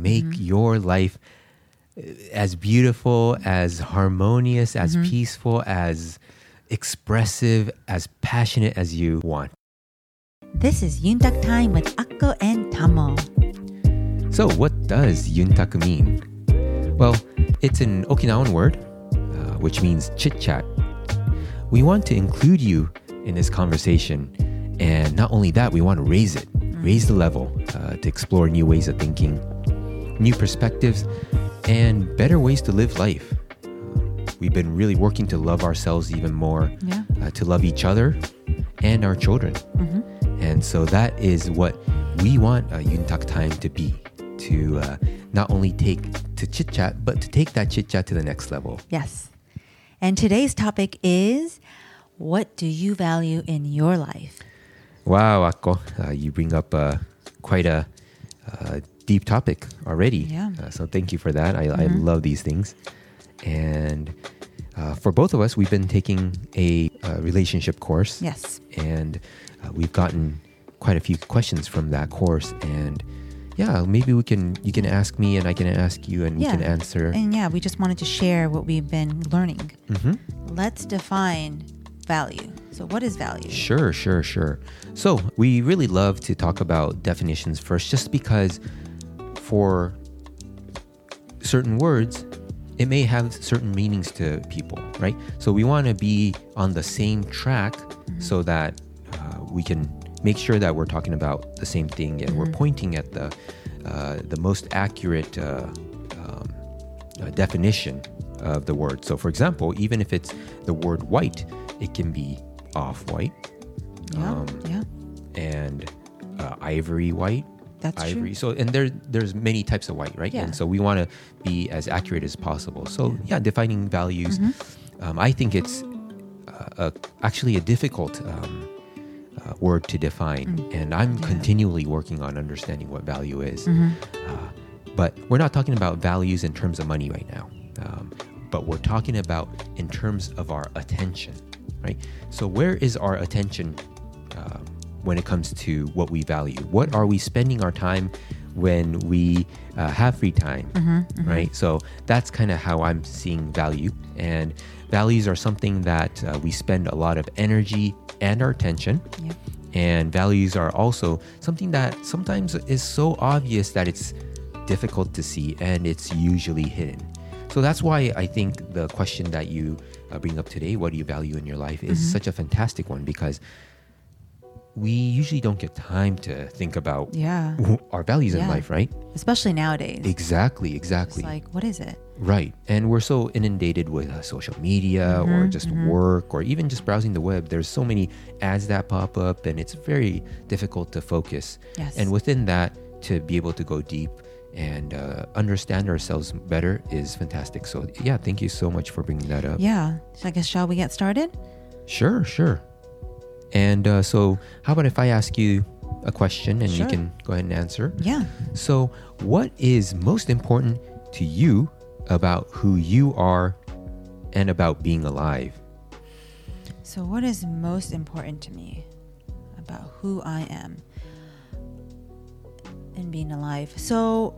and make your life uh, as beautiful, as harmonious, as peaceful, as expressive, as passionate as you want. This is Yuntak Time with Akko and Tamo. So, what does yuntak mean? Well, it's an Okinawan word, uh, which means chit chat. We want to include you in this conversation, and not only that, we want to raise it, raise the level uh, to explore new ways of thinking, new perspectives, and better ways to live life. We've been really working to love ourselves even more, Yeah. uh, to love each other and our children. And so that is what we want uh, Yuntak time to be to uh, not only take to chit chat, but to take that chit chat to the next level. Yes. And today's topic is what do you value in your life? Wow, Akko, uh, you bring up uh, quite a uh, deep topic already. Yeah. Uh, so thank you for that. I, I love these things. And uh, for both of us, we've been taking a, uh relationship course. Yes. and uh, we've gotten quite a few questions from that course and yeah maybe we can you can ask me and i can ask you and Yeah. we can answer And yeah, we just wanted to share what we've been learning. Mhm. Let's define value. So, what is value? sure sure sure so we really love to talk about definitions first just because for certain words it may have certain meanings to people right so we want to be on the same track so that uh, we can make sure that we're talking about the same thing and we're pointing at the uh, the most accurate uh, um, uh, definition of the word so for example even if it's the word white it can be off-white Yeah. Um, yeah. and uh, ivory white. That's true. ivory. So and there there's many types of white, right? Yeah. And so we want to be as accurate as possible. So yeah, defining values. Mm-hmm. Um, I think it's uh, a, actually a difficult um, uh, word to define, Mm. and I'm continually working on understanding what value is. Mm-hmm. Uh, but we're not talking about values in terms of money right now. Um, but we're talking about in terms of our attention, right? So where is our attention when it comes to what we value? What are we spending our time when we uh, have free time, right? So that's kind of how I'm seeing value. And values are something that uh, we spend a lot of energy and our attention. Yep. And values are also something that sometimes is so obvious that it's difficult to see and it's usually hidden. So that's why I think the question that you uh, bring up today, what do you value in your life, is such a fantastic one because we usually don't get time to think about Yeah. our values in life, right? Especially nowadays. Exactly, It's exactly. like, what is it? Right. And we're so inundated with uh, social media or Mm-hmm, just work or even just browsing the web. There's so many ads that pop up and it's very difficult to focus. Yes. And within that, to be able to go deep and uh, understand ourselves better is fantastic. So, yeah, thank you so much for bringing that up. Yeah. So I guess, shall we get started? Sure, sure. And uh, so, how about if I ask you a question and Sure. you can go ahead and answer? Yeah. So, what is most important to you about who you are and about being alive? So, what is most important to me about who I am and being alive? So,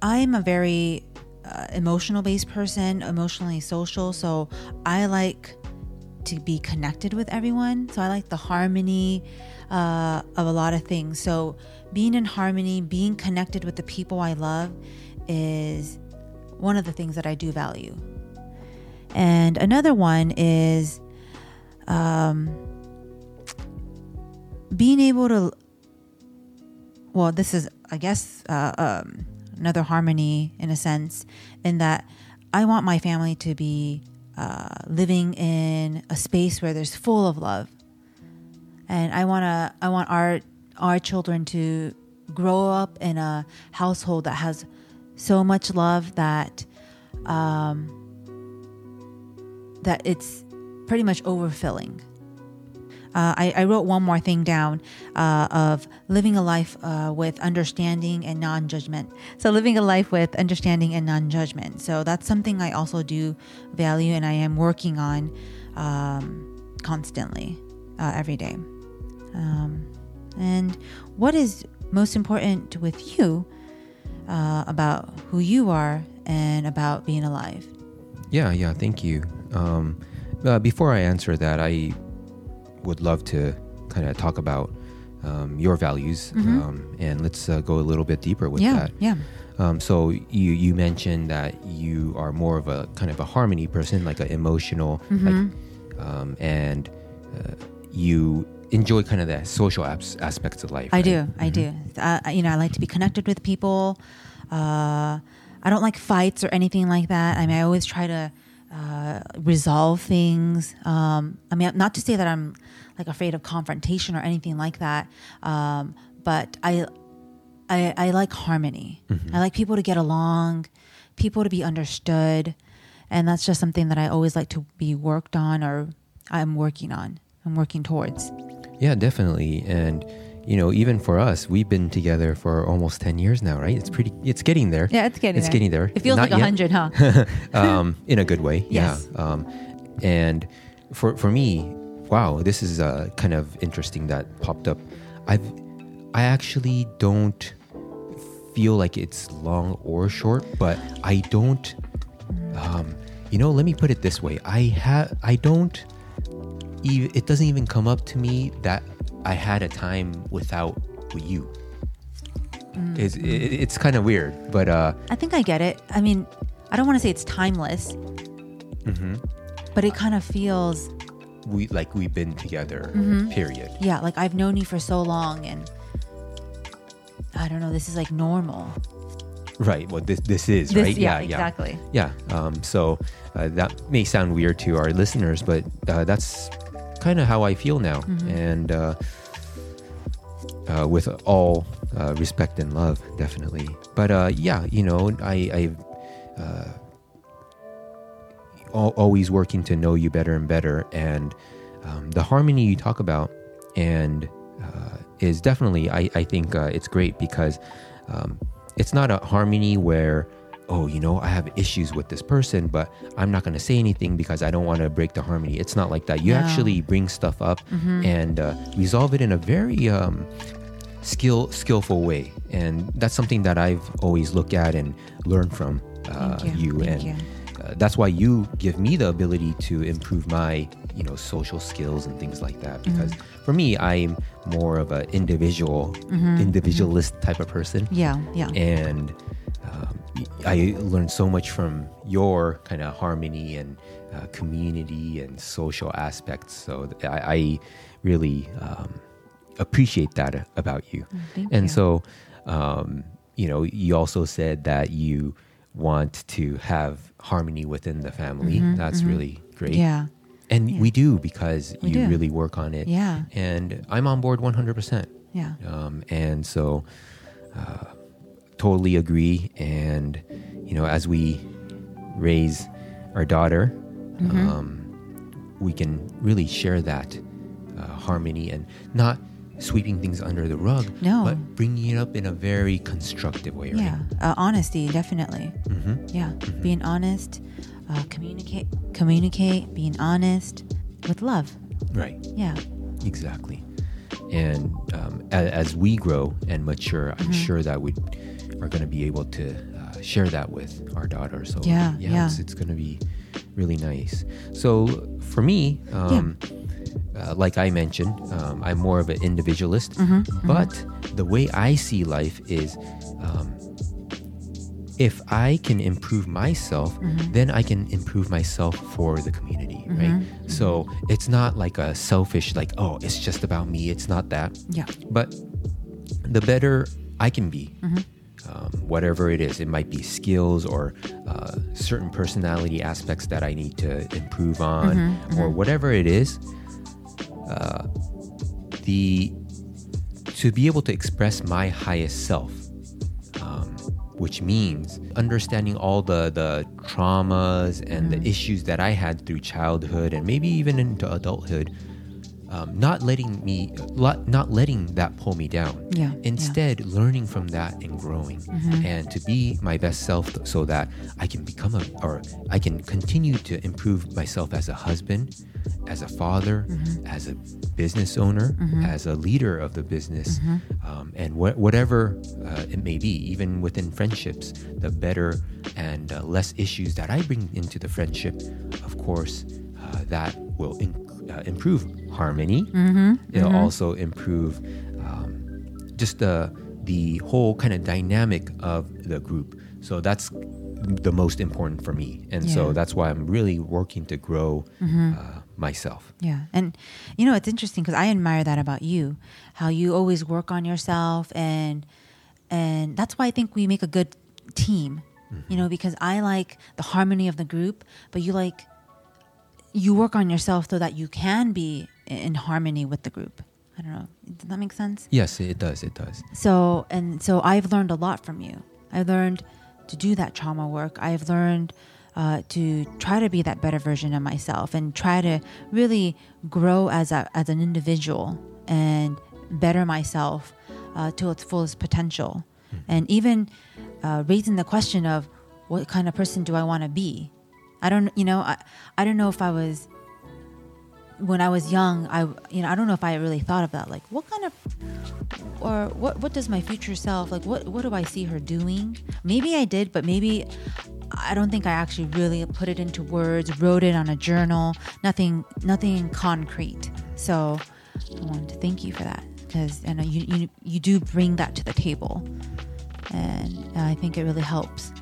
I'm a very uh, emotional based person, emotionally social. So, I like to be connected with everyone. So, I like the harmony uh, of a lot of things. So, being in harmony, being connected with the people I love is one of the things that I do value. And another one is um, being able to, well, this is, I guess, uh, um, another harmony in a sense, in that I want my family to be uh, living in a space where there's full of love. And I want to, I want our, our children to grow up in a household that has so much love that um, that it's pretty much overfilling. Uh, I, I wrote one more thing down uh, of living a life uh, with understanding and non judgment. So, living a life with understanding and non judgment. So, that's something I also do value and I am working on um, constantly uh, every day. Um, and what is most important with you? uh, about who you are and about being alive. Yeah, yeah, thank you. Um, uh, before I answer that, I would love to kind of talk about um, your values, um, and let's uh, go a little bit deeper with yeah, that. yeah. Um, so you you mentioned that you are more of a kind of a harmony person, like an emotional, like, um, and uh, you enjoy kind of the social abs- aspects of life. I right? do. I do. Uh, you know, I like to be connected with people. Uh, I don't like fights or anything like that. I mean, I always try to uh, resolve things. Um, I mean, not to say that I'm like afraid of confrontation or anything like that, um, but I, I, I like harmony. I like people to get along, people to be understood, and that's just something that I always like to be worked on or I'm working on. I'm working towards. Yeah, definitely. And you know, even for us, we've been together for almost ten years now, right? It's pretty. It's getting there. Yeah, it's getting It's there. getting there. It feels Not like a yet. hundred, huh? um, in a good way. Yes. Yeah. Um, and for for me, wow, this is uh, kind of interesting that popped up. I've I actually don't feel like it's long or short, but I don't. Um, you know, let me put it this way: I have I don't. It doesn't even come up to me that I had a time without you. It's, it, it's kind of weird, but uh, I think I get it. I mean, I don't want to say it's timeless, Mm-hmm. but it kind of feels, we like we've been together. Mm-hmm. Period. yeah, like I've known you for so long, and I don't know, this is like normal. Right. Well, this this is This- right. yeah, exactly. Yeah. Um, so uh, that may sound weird to our listeners, but uh, that's kind of how I feel now, Mm-hmm. and uh, uh, with all uh, respect and love, definitely. But uh, yeah, you know, I I uh, al- always working to know you better and better, and um, the harmony you talk about, and uh, is definitely I I think uh, it's great because um, it's not a harmony where oh you know I have issues with this person, but I'm not going to say anything because I don't want to break the harmony. It's not like that. You No. actually bring stuff up and uh, resolve it in a very um, skill skillful way, and that's something that I've always looked at and learned from uh, you. Thank and you. uh, that's why you give me the ability to improve my you know social skills and things like that Mm-hmm. because for me i'm more of an individual individualist type of person Yeah, yeah. and um, i learned so much from your kind of harmony and uh, community and social aspects so i, I really um, appreciate that about you thank and you. so um, you know you also said that you want to have harmony within the family that's really great Mm-hmm, Yeah, and Yeah. we do because We you do. really work on it Yeah. and i'm on board 100% yeah. um, and so uh, totally agree and you know as we raise our daughter Mm-hmm. um, we can really share that uh, harmony and not sweeping things under the rug No. but bringing it up in a very constructive way right Yeah, uh, honesty, definitely. hmm Yeah, being honest, uh, communicate, communicate, being honest with love. right Yeah, Exactly. And um, as, as we grow and mature, I'm Mm-hmm. sure that we are going to be able to uh, share that with our daughter. So Yeah, yeah. It's, it's going to be really nice. So for me, um, uh, like I mentioned, um, I'm more of an individualist, Mm-hmm, but the way I see life is. Um, if I can improve myself, Mm-hmm. then I can improve myself for the community, right? Mm-hmm. So it's not like a selfish, like, oh, it's just about me. It's not that. yeah, But the better I can be, Mm-hmm. Um, whatever it is, it might be skills or uh, certain personality aspects that I need to improve on, Mm-hmm, or whatever it is. Uh, the to be able to express my highest self, um, which means understanding all the the traumas and Mm-hmm. the issues that I had through childhood and maybe even into adulthood. Um, not letting me, not letting that pull me down. Yeah, yeah. Mm-hmm. Instead, learning from that and growing, and to be my best self, so that I can become a, or I can continue to improve myself as a husband, as a father, as a business owner, as a leader of the business, um, and wh- whatever uh, it may be, even within friendships, the better and uh, less issues that I bring into the friendship, of course, uh, that will in- uh, improve harmony. It'll also improve um, just the the whole kind of dynamic of the group. So that's the most important for me, and Yeah. so that's why I'm really working to grow uh, myself. Yeah. And you know, it's interesting because I admire that about you, how you always work on yourself and and that's why I think we make a good team. You know, because I like the harmony of the group, but you like you work on yourself so that you can be in harmony with the group. I don't know. Does that make sense? Yes, it does. It does. So and so I've learned a lot from you. I've learned to do that trauma work. I've learned uh, to try to be that better version of myself and try to really grow as a as an individual and better myself uh, to its fullest potential. And even uh, raising the question of what kind of person do I want to be? I don't, you know, I, I don't know if I was when I was young, I you know I don't know if I really thought of that. Like, what kind of or what what does my future self like? What what do I see her doing? Maybe I did, but maybe I don't think I actually really put it into words, wrote it on a journal. Nothing nothing concrete. So I wanted to thank you for that because I know you you you do bring that to the table, and uh, I think it really helps.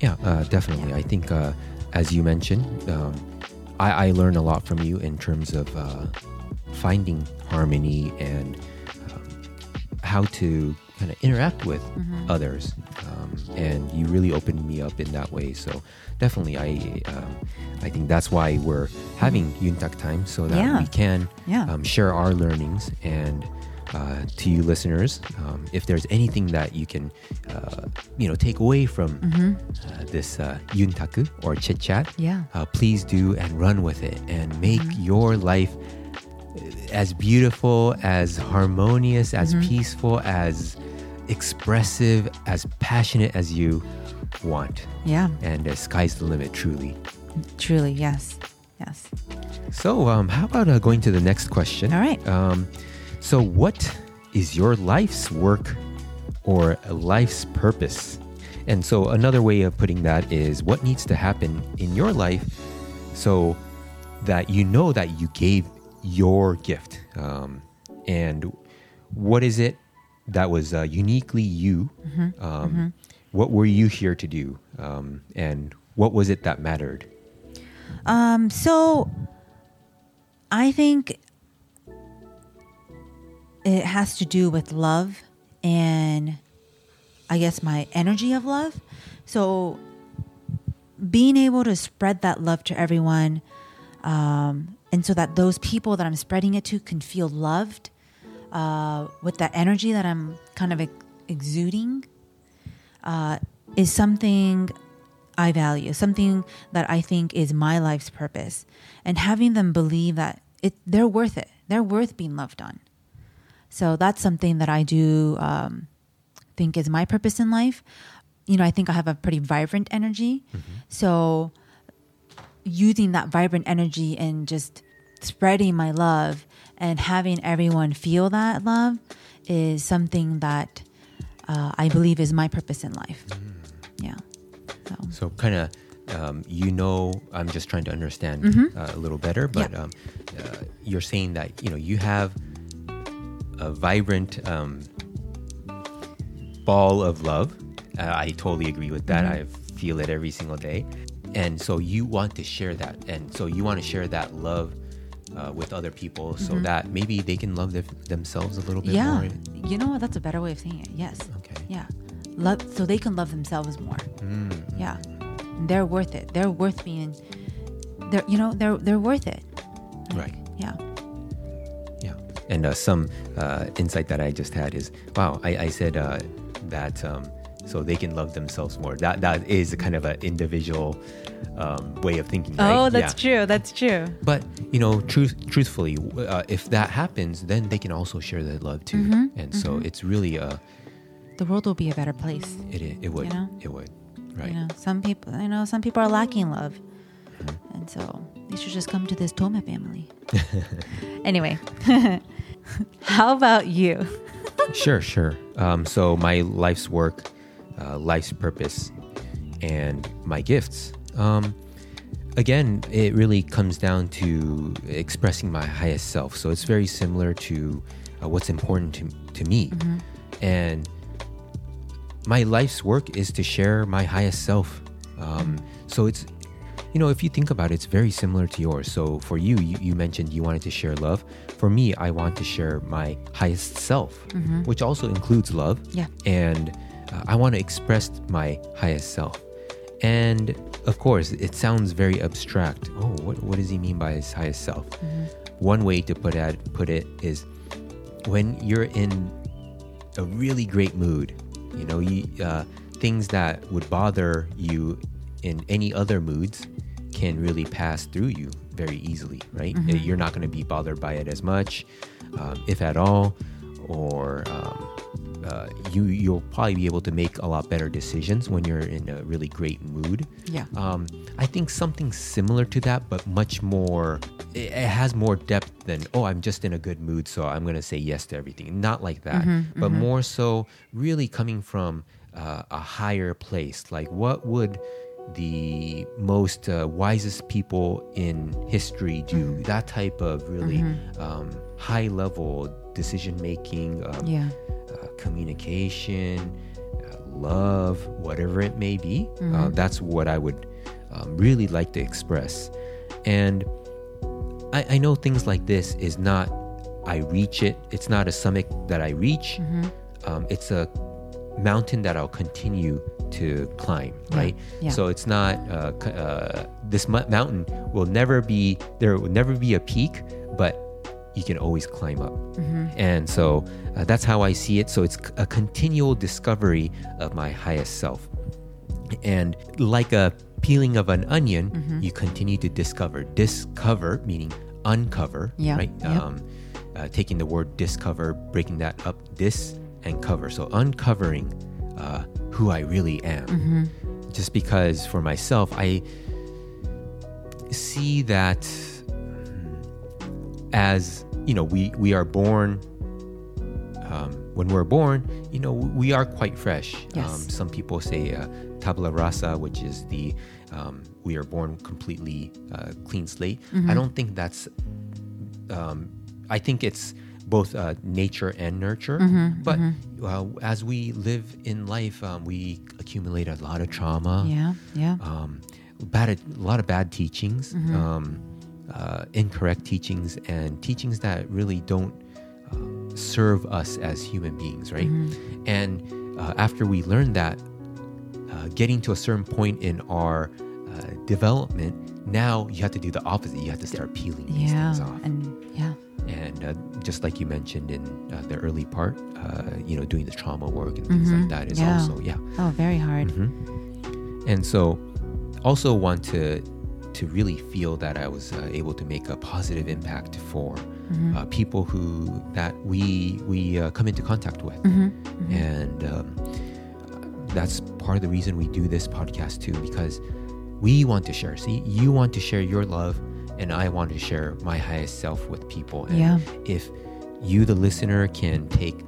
Yeah, uh, definitely. I think, uh, as you mentioned, um, I, I learn a lot from you in terms of uh, finding harmony and um, how to kind of interact with others. Um, and you really opened me up in that way. So definitely, I um, I think that's why we're having Yuntak time so that Yeah. we can Yeah. um, share our learnings and. Uh, to you listeners, um, if there's anything that you can, uh, you know, take away from uh, this uh, yuntaku or chit chat, Yeah. uh, please do and run with it and make your life as beautiful, as harmonious, as peaceful, as expressive, as passionate as you want. Yeah, And the sky's the limit, truly. truly, yes, yes. So, um, how about uh, going to the next question? All right. Um, so, what is your life's work or life's purpose? And so, another way of putting that is what needs to happen in your life so that you know that you gave your gift? Um, and what is it that was uh, uniquely you? Um, What were you here to do? Um, and what was it that mattered? Um, so I think it has to do with love and I guess my energy of love. So being able to spread that love to everyone, um, and so that those people that I'm spreading it to can feel loved uh, with that energy that I'm kind of ex- exuding uh, is something I value, something that I think is my life's purpose, and having them believe that it they're worth it, they're worth being loved on. So that's something that I do um, think is my purpose in life. You know, I think I have a pretty vibrant energy, so using that vibrant energy and just spreading my love and having everyone feel that love is something that uh, I believe is my purpose in life. Yeah. So, So kind of, um, you know, I'm just trying to understand uh, a little better, but Mm-hmm. Yeah. um, uh, you're saying that you know you have a vibrant um, ball of love. Uh, I totally agree with that. Mm-hmm. I feel it every single day, and so you want to share that, and so you want to share that love. Uh, with other people, so that maybe they can love themselves a little bit Mm-hmm. yeah. more. You know what? That's a better way of saying it. Yes. Okay. Yeah. Love, so they can love themselves more. Mm. Yeah. They're worth it. They're worth being. They're you know they're they're worth it. Right. Yeah. And uh, some uh, insight that I just had is wow, I, I said uh, that um, so they can love themselves more. That That is kind of an individual um, way of thinking, right? Oh, that's Yeah. true. That's true. But, you know, truth, truthfully, uh, if that happens, then they can also share their love too. Mm-hmm. And so it's really, uh, The world will be a better place. it, it, it would. You know? It would. Right. You know, some people, you know, some people are lacking love, Mm-hmm. And so they should just come to this Tome family. anyway, how about you? sure, sure. Um, so my life's work, uh, life's purpose, and my gifts. Um, again, it really comes down to expressing my highest self. So it's very similar to uh, what's important to, to me. And my life's work is to share my highest self. Um, so it's, you know, if you think about it, it's very similar to yours. So for you, you, you mentioned you wanted to share love. For me, I want to share my highest self, which also includes love. Yeah. And uh, I want to express my highest self. And of course, it sounds very abstract. Oh, what, what does he mean by his highest self? One way to put it, put it is when you're in a really great mood, you know, you, uh, things that would bother you in any other moods can really pass through you very easily, right? Uh, You're not going to be bothered by it as much, um, if at all, or um, uh, you you'll probably be able to make a lot better decisions when you're in a really great mood. Yeah. Um, I think something similar to that, but much more. It, it has more depth than oh, I'm just in a good mood, so I'm gonna say yes to everything. Not like that, but more so really coming from uh, a higher place. Like what would the most uh, wisest people in history do? That type of really um, high level decision making. Um, Yeah. uh, communication, uh, love, whatever it may be. Uh, that's what I would um, really like to express. And I, I know things like this is not, I reach it, it's not a summit that I reach, um, it's a mountain that I'll continue to climb, right? yeah. So it's not, uh, uh, this mountain will never be, there will never be a peak, but you can always climb up. And so uh, that's how I see it. So it's a continual discovery of my highest self. And like a peeling of an onion, Mm-hmm. you continue to discover. Discover meaning uncover, Yeah, right? yep. Um, uh, taking the word discover, breaking that up, dis and cover. So uncovering uh, who I really am. Mm-hmm. Just because for myself, I see that as you know we we are born um, when we're born you know we are quite fresh Yes. um, some people say uh, tabula rasa which is the um, we are born completely uh, clean slate i don't think that's um, i think it's both uh, nature and nurture but uh, as we live in life um, we accumulate a lot of trauma Yeah. Yeah. um, bad, a lot of bad teachings, Mm-hmm. um, uh, incorrect teachings, and teachings that really don't uh, serve us as human beings, right? Mm-hmm. And uh, after we learn that, uh, getting to a certain point in our uh, development, now you have to do the opposite. You have to start peeling these yeah. things off. And yeah. And uh, just like you mentioned in uh, the early part, uh, you know, doing the trauma work and things like that is Mm-hmm. Yeah. also, yeah, Oh, very hard. Mm-hmm. and so also want to to really feel that I was uh, able to make a positive impact for uh, people who that we we uh, come into contact with, and um, that's part of the reason we do this podcast too because we want to share. See, you want to share your love, and I want to share my highest self with people. And Yeah. if you, the listener, can take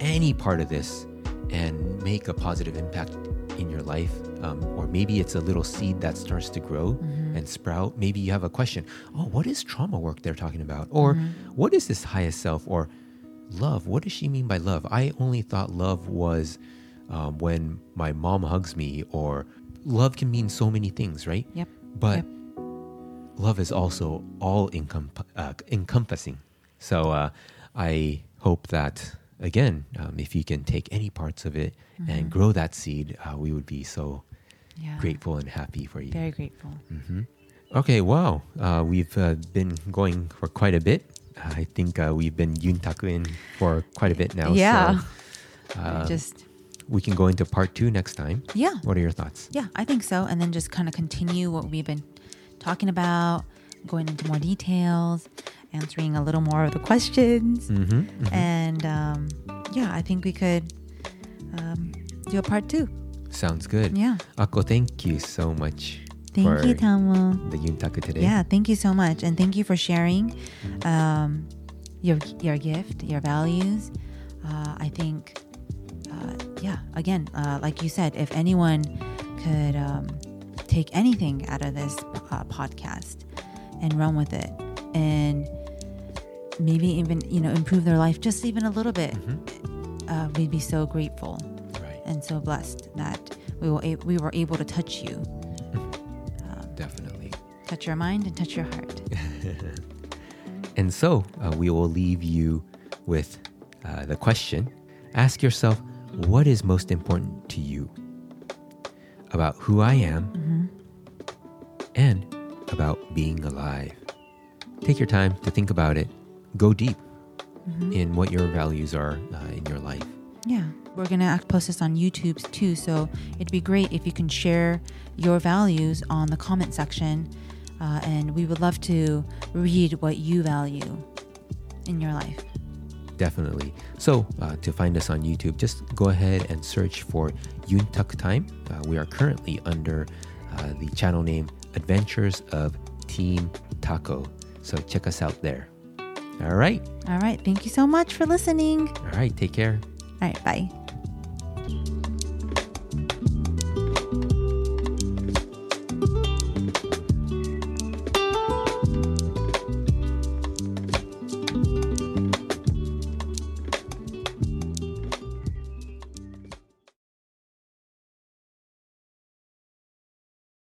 any part of this and make a positive impact in your life, um, or maybe it's a little seed that starts to grow and sprout. Maybe you have a question Oh, what is trauma work they're talking about? Or what is this highest self? Or love? What does she mean by love? I only thought love was um, when my mom hugs me, or love can mean so many things, right? Yep. But Yep. Love is also all encom- uh, encompassing. So uh, I hope that again, um, if you can take any parts of it and grow that seed, uh, we would be so Yeah. grateful and happy for you. Very grateful. Okay, wow. Uh, we've uh, been going for quite a bit. I think uh, we've been Yuntaku in for quite a bit now. Yeah. So, uh, just we can go into part two next time. yeah. What are your thoughts? Yeah, I think so. And then just kind of continue what we've been talking about, going into more details, answering a little more of the questions. Mm-hmm. And um, yeah, I think we could um, do a part two. Sounds good. Yeah. Akko, thank you so much Thank for you, Tamu. the Yuntaku today. Yeah, thank you so much, and thank you for sharing um, your your gift, your values. Uh, I think, uh, yeah. Again, uh, like you said, if anyone could um, take anything out of this uh, podcast and run with it, and maybe even you know improve their life just even a little bit, uh, we'd be so grateful Right. and so blessed that we were a- we were able to touch you, Definitely. touch your mind, and touch your heart. And so uh, we will leave you with uh, the question ask yourself, what is most important to you about who I am and about being alive? Take your time to think about it. Go deep in what your values are uh, in your life. Yeah. We're going to post this on YouTube too. So it'd be great if you can share your values on the comment section. Uh, and we would love to read what you value in your life. Definitely. So, uh, to find us on YouTube, just go ahead and search for Yuntuk Time. Uh, we are currently under uh, the channel name Adventures of Team Taco. So, check us out there. All right. All right. Thank you so much for listening. All right. Take care. All right. Bye.